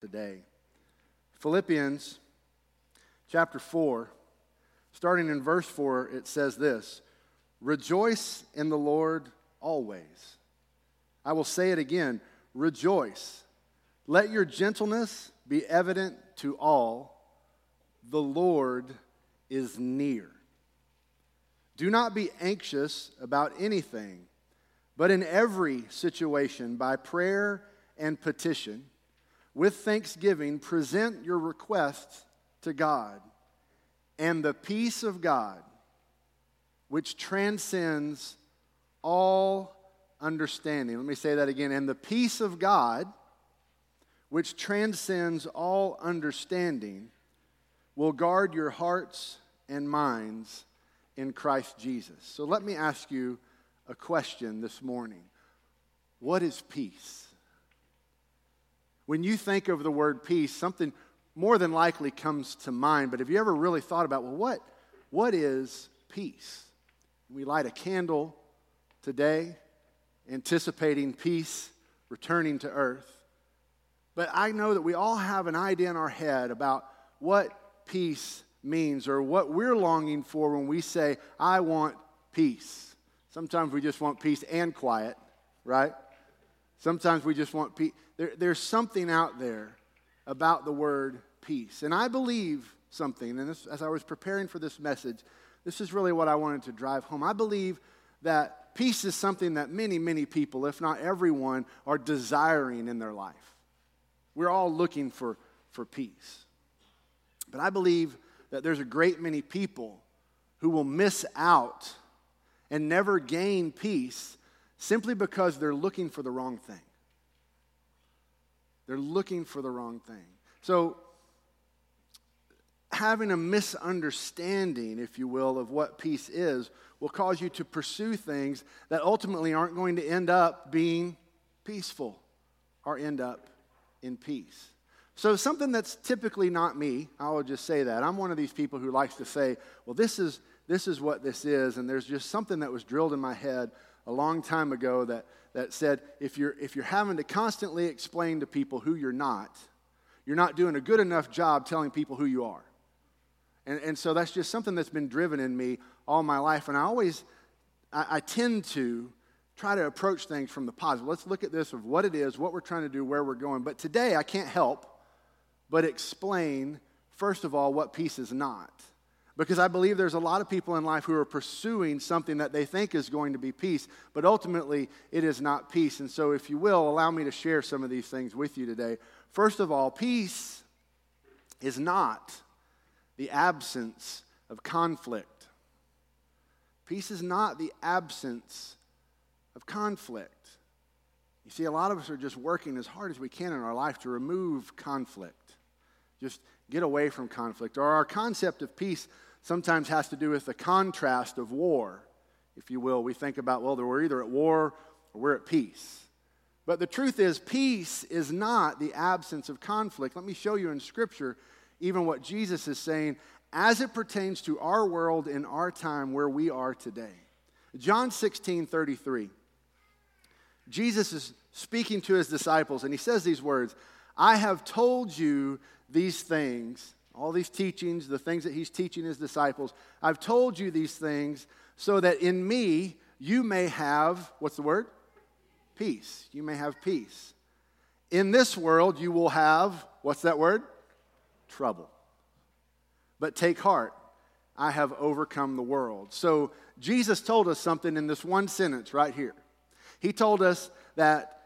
today. Philippians chapter 4, starting in verse 4, it says this Rejoice in the Lord always. I will say it again rejoice. Let your gentleness be evident to all. The Lord is near. Do not be anxious about anything, but in every situation, by prayer and petition, with thanksgiving, present your requests to God. And the peace of God, which transcends all understanding. Let me say that again. And the peace of God, which transcends all understanding, will guard your hearts and minds in Christ Jesus. So let me ask you a question this morning What is peace? When you think of the word peace, something more than likely comes to mind, but have you ever really thought about, well, what, what is peace? We light a candle today, anticipating peace returning to earth. But I know that we all have an idea in our head about what peace means or what we're longing for when we say, I want peace. Sometimes we just want peace and quiet, right? Sometimes we just want peace. There, there's something out there about the word peace. And I believe something, and this, as I was preparing for this message, this is really what I wanted to drive home. I believe that peace is something that many, many people, if not everyone, are desiring in their life. We're all looking for, for peace. But I believe that there's a great many people who will miss out and never gain peace simply because they're looking for the wrong thing. They're looking for the wrong thing. So, having a misunderstanding, if you will, of what peace is will cause you to pursue things that ultimately aren't going to end up being peaceful or end up in peace. So, something that's typically not me, I will just say that. I'm one of these people who likes to say, well, this is, this is what this is, and there's just something that was drilled in my head a long time ago that, that said if you're, if you're having to constantly explain to people who you're not, you're not doing a good enough job telling people who you are. And, and so that's just something that's been driven in me all my life. And I always, I, I tend to try to approach things from the positive. Let's look at this of what it is, what we're trying to do, where we're going. But today I can't help but explain, first of all, what peace is not. Because I believe there's a lot of people in life who are pursuing something that they think is going to be peace, but ultimately it is not peace. And so, if you will, allow me to share some of these things with you today. First of all, peace is not the absence of conflict. Peace is not the absence of conflict. You see, a lot of us are just working as hard as we can in our life to remove conflict, just get away from conflict. Or our concept of peace sometimes has to do with the contrast of war, if you will. We think about, well, we're either at war or we're at peace. But the truth is, peace is not the absence of conflict. Let me show you in Scripture even what Jesus is saying as it pertains to our world in our time where we are today. John 16 33. Jesus is speaking to his disciples, and he says these words I have told you these things all these teachings, the things that he's teaching his disciples. I've told you these things so that in me you may have, what's the word? Peace. You may have peace. In this world you will have, what's that word? Trouble. But take heart, I have overcome the world. So Jesus told us something in this one sentence right here. He told us that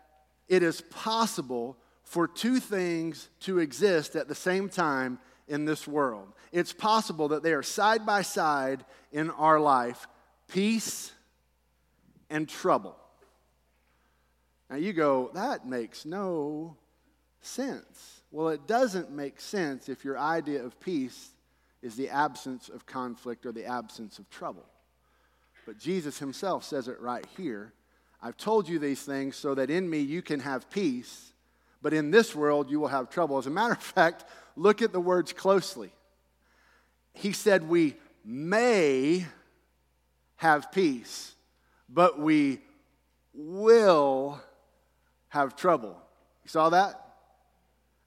it is possible for two things to exist at the same time in this world. It's possible that they are side by side in our life peace and trouble. Now you go, that makes no sense. Well, it doesn't make sense if your idea of peace is the absence of conflict or the absence of trouble. But Jesus himself says it right here. I've told you these things so that in me you can have peace, but in this world you will have trouble. As a matter of fact, Look at the words closely. He said, We may have peace, but we will have trouble. You saw that?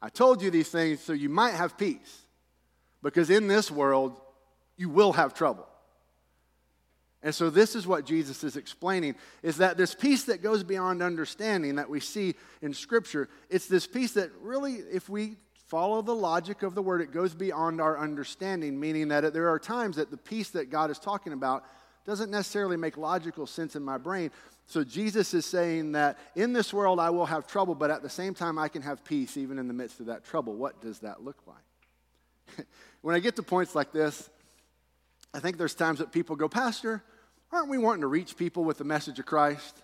I told you these things so you might have peace. Because in this world, you will have trouble. And so this is what Jesus is explaining is that this peace that goes beyond understanding that we see in scripture, it's this peace that really if we follow the logic of the word it goes beyond our understanding, meaning that there are times that the peace that God is talking about doesn't necessarily make logical sense in my brain. So Jesus is saying that in this world I will have trouble, but at the same time I can have peace even in the midst of that trouble. What does that look like? when I get to points like this, I think there's times that people go, Pastor, aren't we wanting to reach people with the message of Christ?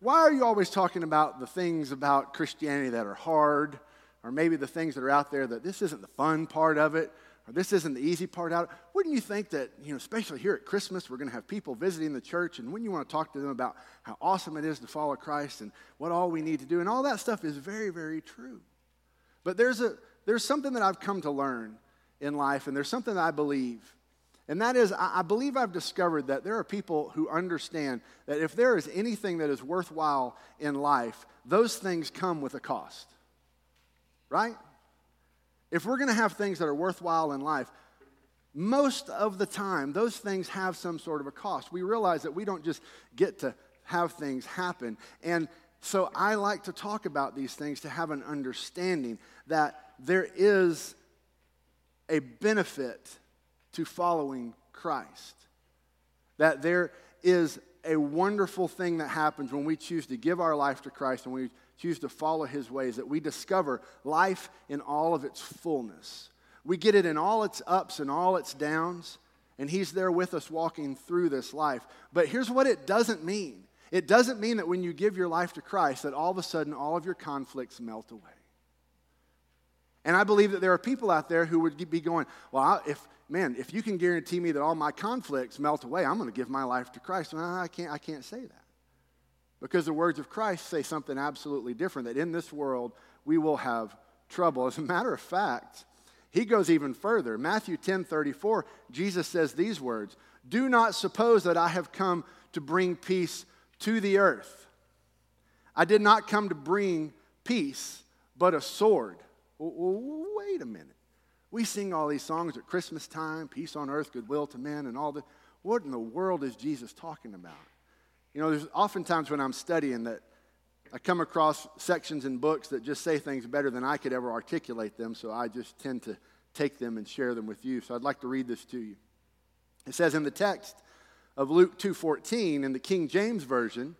Why are you always talking about the things about Christianity that are hard, or maybe the things that are out there that this isn't the fun part of it, or this isn't the easy part out? Wouldn't you think that, you know, especially here at Christmas, we're going to have people visiting the church, and when you want to talk to them about how awesome it is to follow Christ and what all we need to do, and all that stuff is very, very true. But there's, a, there's something that I've come to learn in life, and there's something I believe and that is, I believe I've discovered that there are people who understand that if there is anything that is worthwhile in life, those things come with a cost. Right? If we're going to have things that are worthwhile in life, most of the time, those things have some sort of a cost. We realize that we don't just get to have things happen. And so I like to talk about these things to have an understanding that there is a benefit to following Christ. That there is a wonderful thing that happens when we choose to give our life to Christ and we choose to follow his ways, that we discover life in all of its fullness. We get it in all its ups and all its downs, and he's there with us walking through this life. But here's what it doesn't mean it doesn't mean that when you give your life to Christ, that all of a sudden all of your conflicts melt away. And I believe that there are people out there who would be going, Well, if, man, if you can guarantee me that all my conflicts melt away, I'm going to give my life to Christ. Well, I can't, I can't say that. Because the words of Christ say something absolutely different that in this world we will have trouble. As a matter of fact, he goes even further. Matthew 10 34, Jesus says these words Do not suppose that I have come to bring peace to the earth. I did not come to bring peace, but a sword. Wait a minute. We sing all these songs at Christmas time, peace on earth, goodwill to men, and all that. What in the world is Jesus talking about? You know, there's oftentimes when I'm studying that I come across sections in books that just say things better than I could ever articulate them, so I just tend to take them and share them with you. So I'd like to read this to you. It says in the text of Luke 2:14 in the King James version,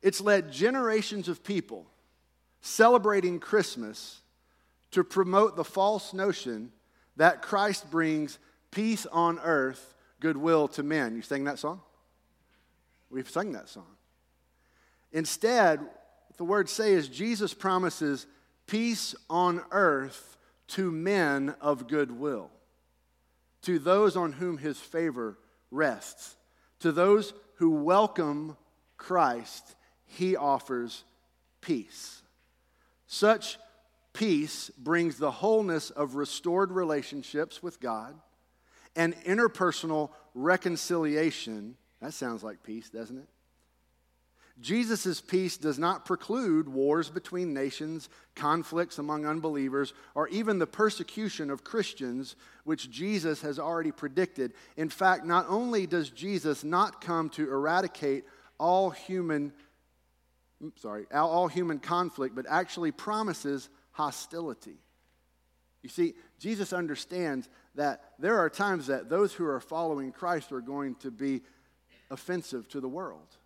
it's led generations of people celebrating Christmas to promote the false notion that Christ brings peace on earth, goodwill to men. You sang that song? We've sung that song. Instead, what the words say is Jesus promises peace on earth to men of goodwill, to those on whom his favor rests, to those who welcome Christ, he offers peace. Such Peace brings the wholeness of restored relationships with God and interpersonal reconciliation. That sounds like peace, doesn't it? Jesus' peace does not preclude wars between nations, conflicts among unbelievers, or even the persecution of Christians, which Jesus has already predicted. In fact, not only does Jesus not come to eradicate all human sorry, all human conflict, but actually promises hostility. You see, Jesus understands that there are times that those who are following Christ are going to be offensive to the world.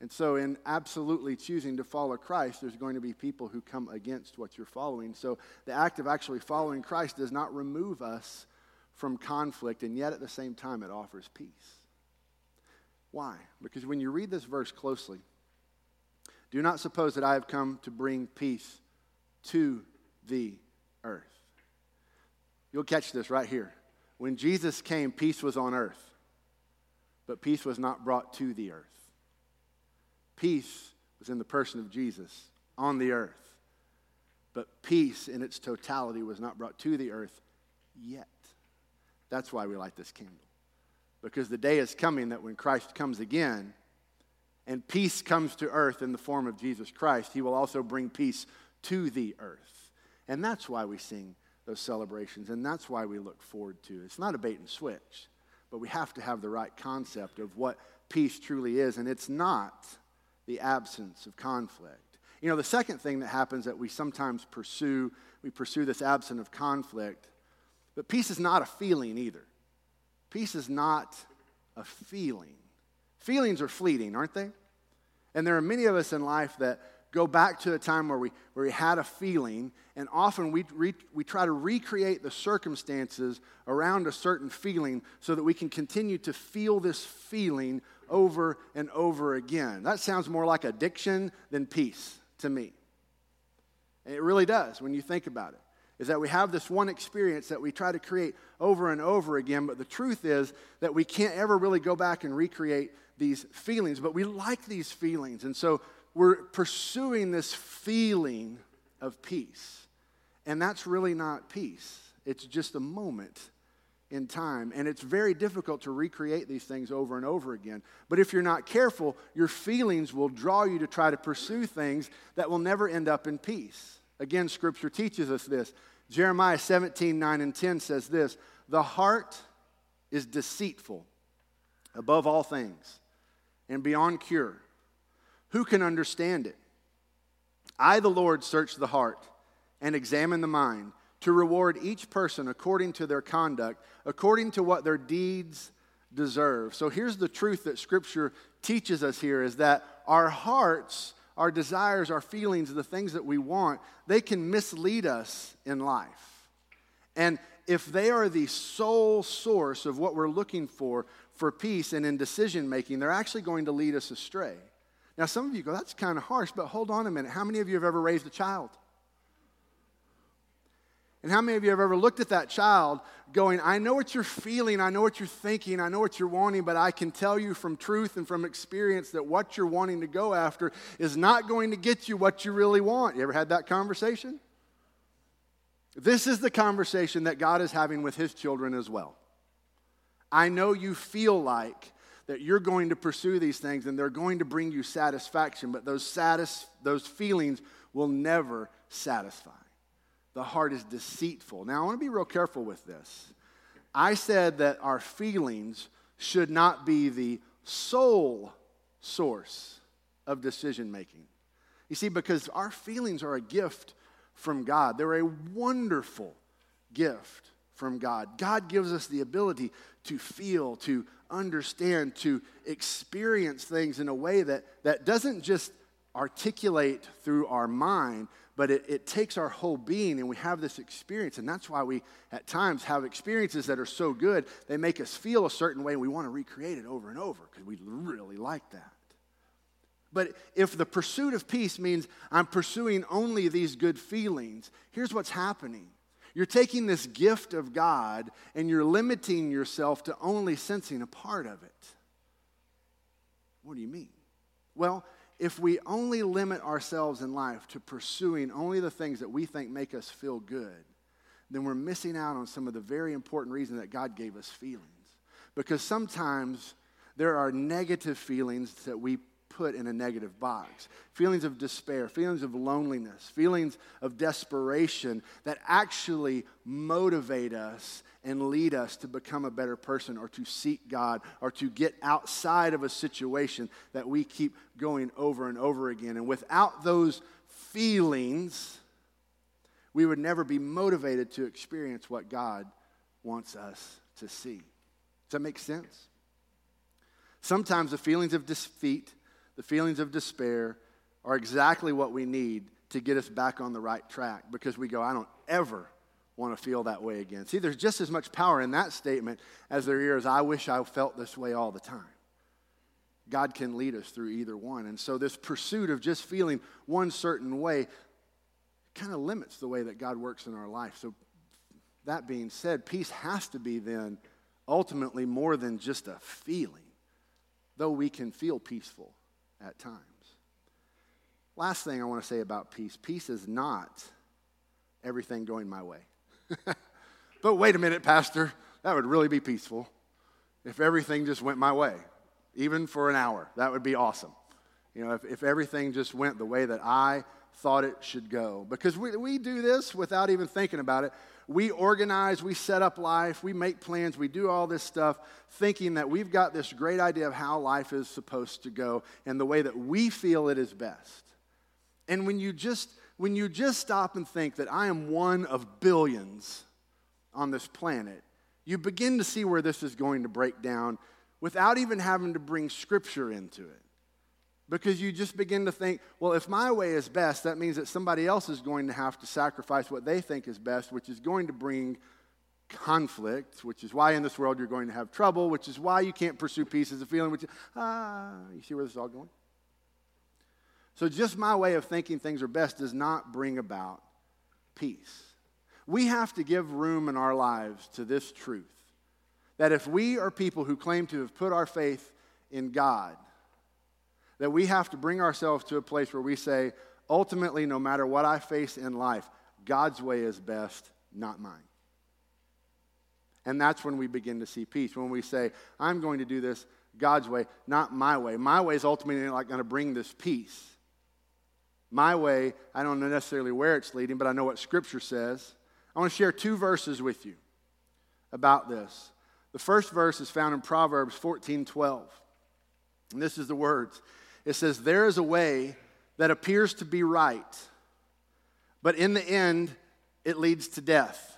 And so, in absolutely choosing to follow Christ, there's going to be people who come against what you're following. So, the act of actually following Christ does not remove us from conflict, and yet at the same time, it offers peace. Why? Because when you read this verse closely, do not suppose that I have come to bring peace to the earth. You'll catch this right here. When Jesus came, peace was on earth, but peace was not brought to the earth. Peace was in the person of Jesus on the earth, but peace in its totality was not brought to the earth yet. That's why we light this candle. Because the day is coming that when Christ comes again and peace comes to earth in the form of Jesus Christ, he will also bring peace to the earth. And that's why we sing those celebrations, and that's why we look forward to. it. It's not a bait and switch, but we have to have the right concept of what peace truly is, and it's not the absence of conflict. You know, the second thing that happens that we sometimes pursue, we pursue this absence of conflict, but peace is not a feeling either. Peace is not a feeling. Feelings are fleeting, aren't they? And there are many of us in life that go back to a time where we, where we had a feeling, and often we, re, we try to recreate the circumstances around a certain feeling so that we can continue to feel this feeling over and over again. That sounds more like addiction than peace to me. And it really does when you think about it. Is that we have this one experience that we try to create over and over again, but the truth is that we can't ever really go back and recreate these feelings, but we like these feelings. And so we're pursuing this feeling of peace. And that's really not peace, it's just a moment in time. And it's very difficult to recreate these things over and over again. But if you're not careful, your feelings will draw you to try to pursue things that will never end up in peace. Again, Scripture teaches us this. Jeremiah 17, 9 and 10 says this The heart is deceitful above all things and beyond cure. Who can understand it? I, the Lord, search the heart and examine the mind to reward each person according to their conduct, according to what their deeds deserve. So here's the truth that Scripture teaches us here is that our hearts, our desires, our feelings, the things that we want, they can mislead us in life. And if they are the sole source of what we're looking for for peace and in decision making, they're actually going to lead us astray. Now, some of you go, that's kind of harsh, but hold on a minute. How many of you have ever raised a child? And how many of you have ever looked at that child going, I know what you're feeling, I know what you're thinking, I know what you're wanting, but I can tell you from truth and from experience that what you're wanting to go after is not going to get you what you really want? You ever had that conversation? This is the conversation that God is having with his children as well. I know you feel like that you're going to pursue these things and they're going to bring you satisfaction, but those, satis- those feelings will never satisfy. The heart is deceitful. Now, I want to be real careful with this. I said that our feelings should not be the sole source of decision making. You see, because our feelings are a gift from God, they're a wonderful gift from God. God gives us the ability to feel, to understand, to experience things in a way that, that doesn't just articulate through our mind, but it, it takes our whole being and we have this experience. And that's why we, at times, have experiences that are so good, they make us feel a certain way and we want to recreate it over and over because we really like that. But if the pursuit of peace means I'm pursuing only these good feelings, here's what's happening you're taking this gift of God and you're limiting yourself to only sensing a part of it. What do you mean? Well, if we only limit ourselves in life to pursuing only the things that we think make us feel good, then we're missing out on some of the very important reasons that God gave us feelings. Because sometimes there are negative feelings that we put in a negative box. Feelings of despair, feelings of loneliness, feelings of desperation that actually motivate us and lead us to become a better person or to seek God or to get outside of a situation that we keep going over and over again. And without those feelings, we would never be motivated to experience what God wants us to see. Does that make sense? Sometimes the feelings of defeat the feelings of despair are exactly what we need to get us back on the right track because we go, I don't ever want to feel that way again. See, there's just as much power in that statement as there is, I wish I felt this way all the time. God can lead us through either one. And so, this pursuit of just feeling one certain way kind of limits the way that God works in our life. So, that being said, peace has to be then ultimately more than just a feeling, though we can feel peaceful at times. Last thing I want to say about peace peace is not everything going my way. but wait a minute, Pastor, that would really be peaceful if everything just went my way, even for an hour. That would be awesome. You know, if, if everything just went the way that I thought it should go. Because we, we do this without even thinking about it. We organize, we set up life, we make plans, we do all this stuff thinking that we've got this great idea of how life is supposed to go and the way that we feel it is best. And when you just when you just stop and think that I am one of billions on this planet, you begin to see where this is going to break down without even having to bring scripture into it. Because you just begin to think, well, if my way is best, that means that somebody else is going to have to sacrifice what they think is best, which is going to bring conflict, which is why in this world you're going to have trouble, which is why you can't pursue peace as a feeling, which, ah, you see where this is all going? So, just my way of thinking things are best does not bring about peace. We have to give room in our lives to this truth that if we are people who claim to have put our faith in God, that we have to bring ourselves to a place where we say, ultimately, no matter what I face in life, God's way is best, not mine. And that's when we begin to see peace. When we say, I'm going to do this God's way, not my way. My way is ultimately not going to bring this peace. My way, I don't know necessarily where it's leading, but I know what Scripture says. I want to share two verses with you about this. The first verse is found in Proverbs 14 12. And this is the words it says, There is a way that appears to be right, but in the end, it leads to death.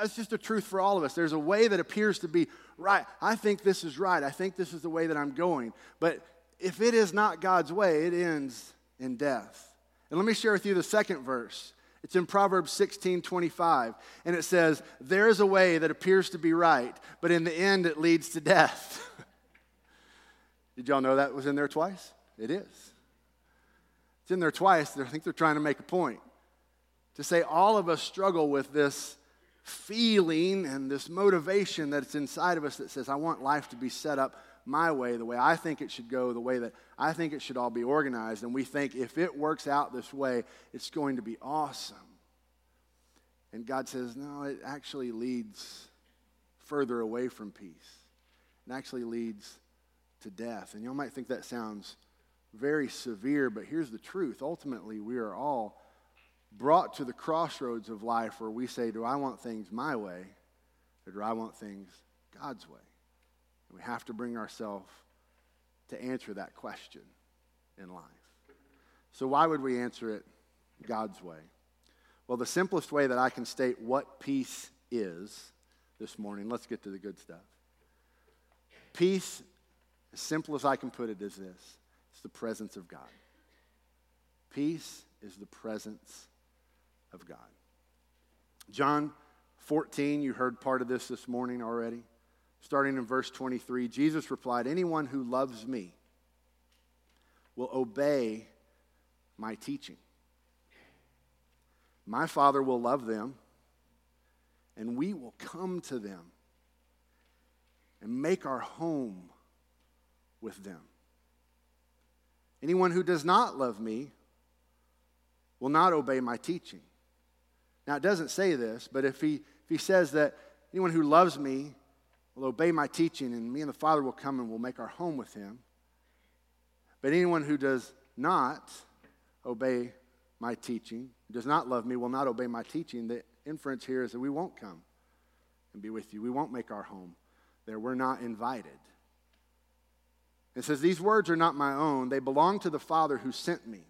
That's just a truth for all of us. There's a way that appears to be right. I think this is right. I think this is the way that I'm going. But if it is not God's way, it ends in death. And let me share with you the second verse. It's in Proverbs 16 25. And it says, There is a way that appears to be right, but in the end it leads to death. Did y'all know that was in there twice? It is. It's in there twice. I think they're trying to make a point. To say all of us struggle with this feeling and this motivation that's inside of us that says, I want life to be set up my way, the way I think it should go, the way that I think it should all be organized. And we think if it works out this way, it's going to be awesome. And God says, no, it actually leads further away from peace. It actually leads to death. And y'all might think that sounds very severe, but here's the truth. Ultimately, we are all brought to the crossroads of life where we say, Do I want things my way or do I want things God's way? And we have to bring ourselves to answer that question in life. So, why would we answer it God's way? Well, the simplest way that I can state what peace is this morning, let's get to the good stuff. Peace as simple as I can put it is this it's the presence of God. Peace is the presence of God. John 14, you heard part of this this morning already. Starting in verse 23, Jesus replied, Anyone who loves me will obey my teaching. My Father will love them, and we will come to them and make our home with them. Anyone who does not love me will not obey my teaching. Now, it doesn't say this, but if he, if he says that anyone who loves me will obey my teaching, and me and the Father will come and we'll make our home with him. But anyone who does not obey my teaching, does not love me, will not obey my teaching, the inference here is that we won't come and be with you. We won't make our home there. We're not invited. It says, These words are not my own, they belong to the Father who sent me.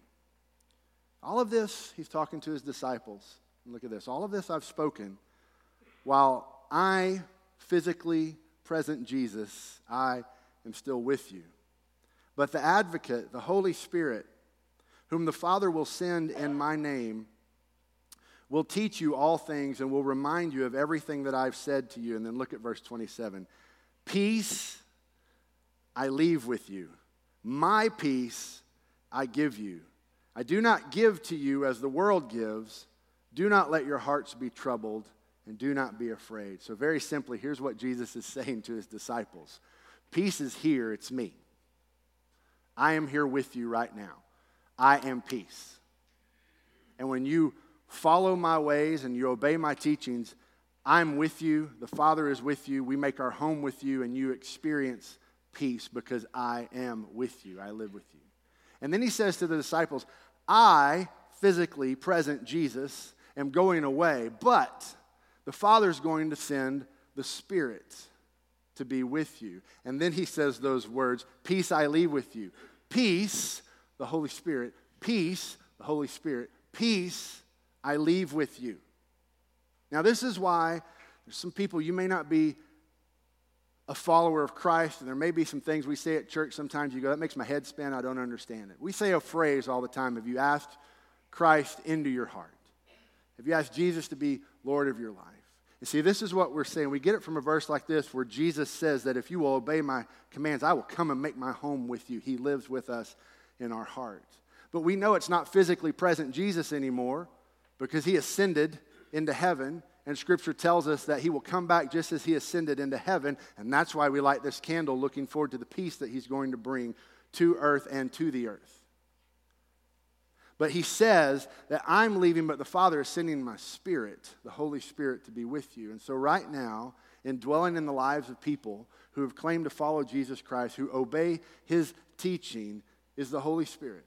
All of this, he's talking to his disciples. Look at this. All of this I've spoken while I, physically present Jesus, I am still with you. But the advocate, the Holy Spirit, whom the Father will send in my name, will teach you all things and will remind you of everything that I've said to you. And then look at verse 27. Peace I leave with you. My peace I give you. I do not give to you as the world gives. Do not let your hearts be troubled, and do not be afraid. So, very simply, here's what Jesus is saying to his disciples Peace is here, it's me. I am here with you right now. I am peace. And when you follow my ways and you obey my teachings, I'm with you. The Father is with you. We make our home with you, and you experience peace because I am with you. I live with you. And then he says to the disciples, I, physically present Jesus, am going away, but the Father's going to send the Spirit to be with you. And then he says those words Peace I leave with you. Peace, the Holy Spirit. Peace, the Holy Spirit. Peace I leave with you. Now, this is why there's some people you may not be a follower of Christ, and there may be some things we say at church sometimes you go, that makes my head spin, I don't understand it. We say a phrase all the time Have you asked Christ into your heart? Have you asked Jesus to be Lord of your life? And see, this is what we're saying. We get it from a verse like this where Jesus says that if you will obey my commands, I will come and make my home with you. He lives with us in our heart. But we know it's not physically present Jesus anymore because he ascended into heaven. And scripture tells us that he will come back just as he ascended into heaven. And that's why we light this candle looking forward to the peace that he's going to bring to earth and to the earth. But he says that I'm leaving, but the Father is sending my Spirit, the Holy Spirit, to be with you. And so, right now, in dwelling in the lives of people who have claimed to follow Jesus Christ, who obey his teaching, is the Holy Spirit,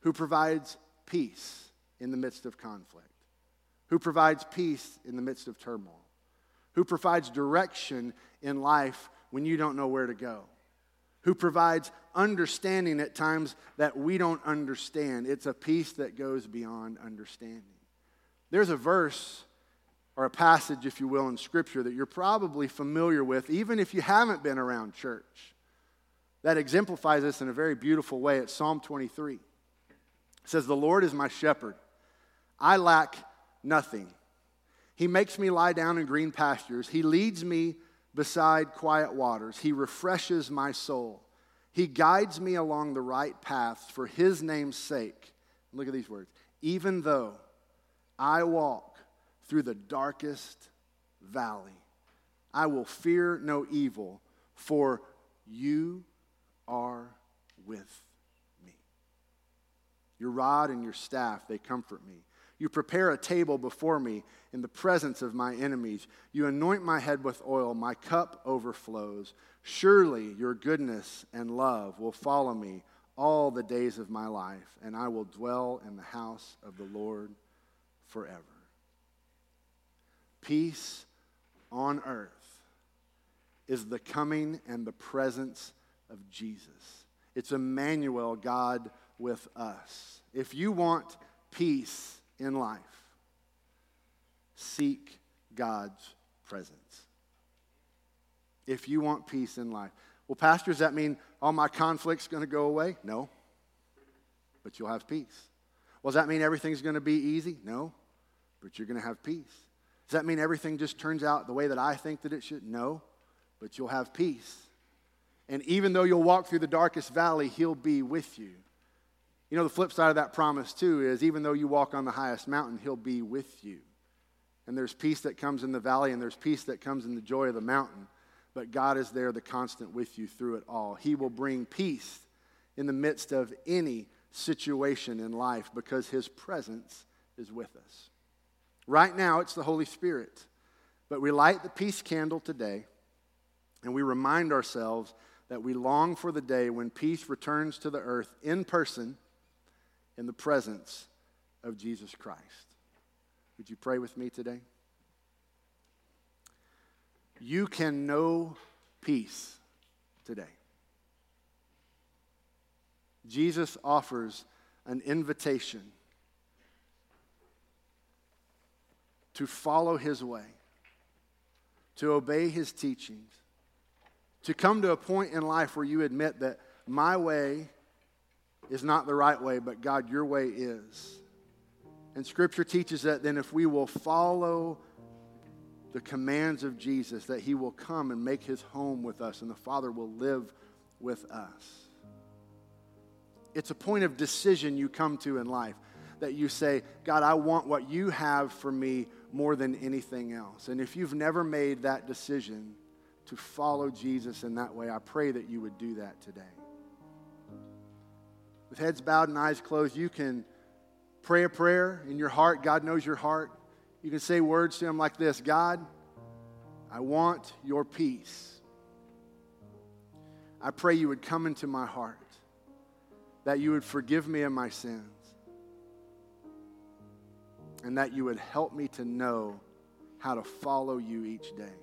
who provides peace in the midst of conflict, who provides peace in the midst of turmoil, who provides direction in life when you don't know where to go who provides understanding at times that we don't understand. It's a peace that goes beyond understanding. There's a verse or a passage, if you will, in Scripture that you're probably familiar with, even if you haven't been around church, that exemplifies this in a very beautiful way. It's Psalm 23. It says, The Lord is my shepherd, I lack nothing. He makes me lie down in green pastures, He leads me beside quiet waters. He refreshes my soul. He guides me along the right paths for his name's sake. Look at these words. Even though I walk through the darkest valley, I will fear no evil, for you are with me. Your rod and your staff, they comfort me. You prepare a table before me in the presence of my enemies. You anoint my head with oil. My cup overflows. Surely your goodness and love will follow me all the days of my life, and I will dwell in the house of the Lord forever. Peace on earth is the coming and the presence of Jesus. It's Emmanuel, God with us. If you want peace, in life, seek God's presence. If you want peace in life. Well, Pastor, does that mean all my conflict's going to go away? No. But you'll have peace. Well, does that mean everything's going to be easy? No. But you're going to have peace. Does that mean everything just turns out the way that I think that it should? No. But you'll have peace. And even though you'll walk through the darkest valley, He'll be with you. You know, the flip side of that promise, too, is even though you walk on the highest mountain, He'll be with you. And there's peace that comes in the valley, and there's peace that comes in the joy of the mountain. But God is there, the constant with you through it all. He will bring peace in the midst of any situation in life because His presence is with us. Right now, it's the Holy Spirit. But we light the peace candle today, and we remind ourselves that we long for the day when peace returns to the earth in person in the presence of Jesus Christ. Would you pray with me today? You can know peace today. Jesus offers an invitation to follow his way, to obey his teachings, to come to a point in life where you admit that my way is not the right way, but God, your way is. And Scripture teaches that then if we will follow the commands of Jesus, that He will come and make His home with us, and the Father will live with us. It's a point of decision you come to in life that you say, God, I want what you have for me more than anything else. And if you've never made that decision to follow Jesus in that way, I pray that you would do that today with heads bowed and eyes closed, you can pray a prayer in your heart. God knows your heart. You can say words to Him like this God, I want your peace. I pray you would come into my heart, that you would forgive me of my sins, and that you would help me to know how to follow you each day.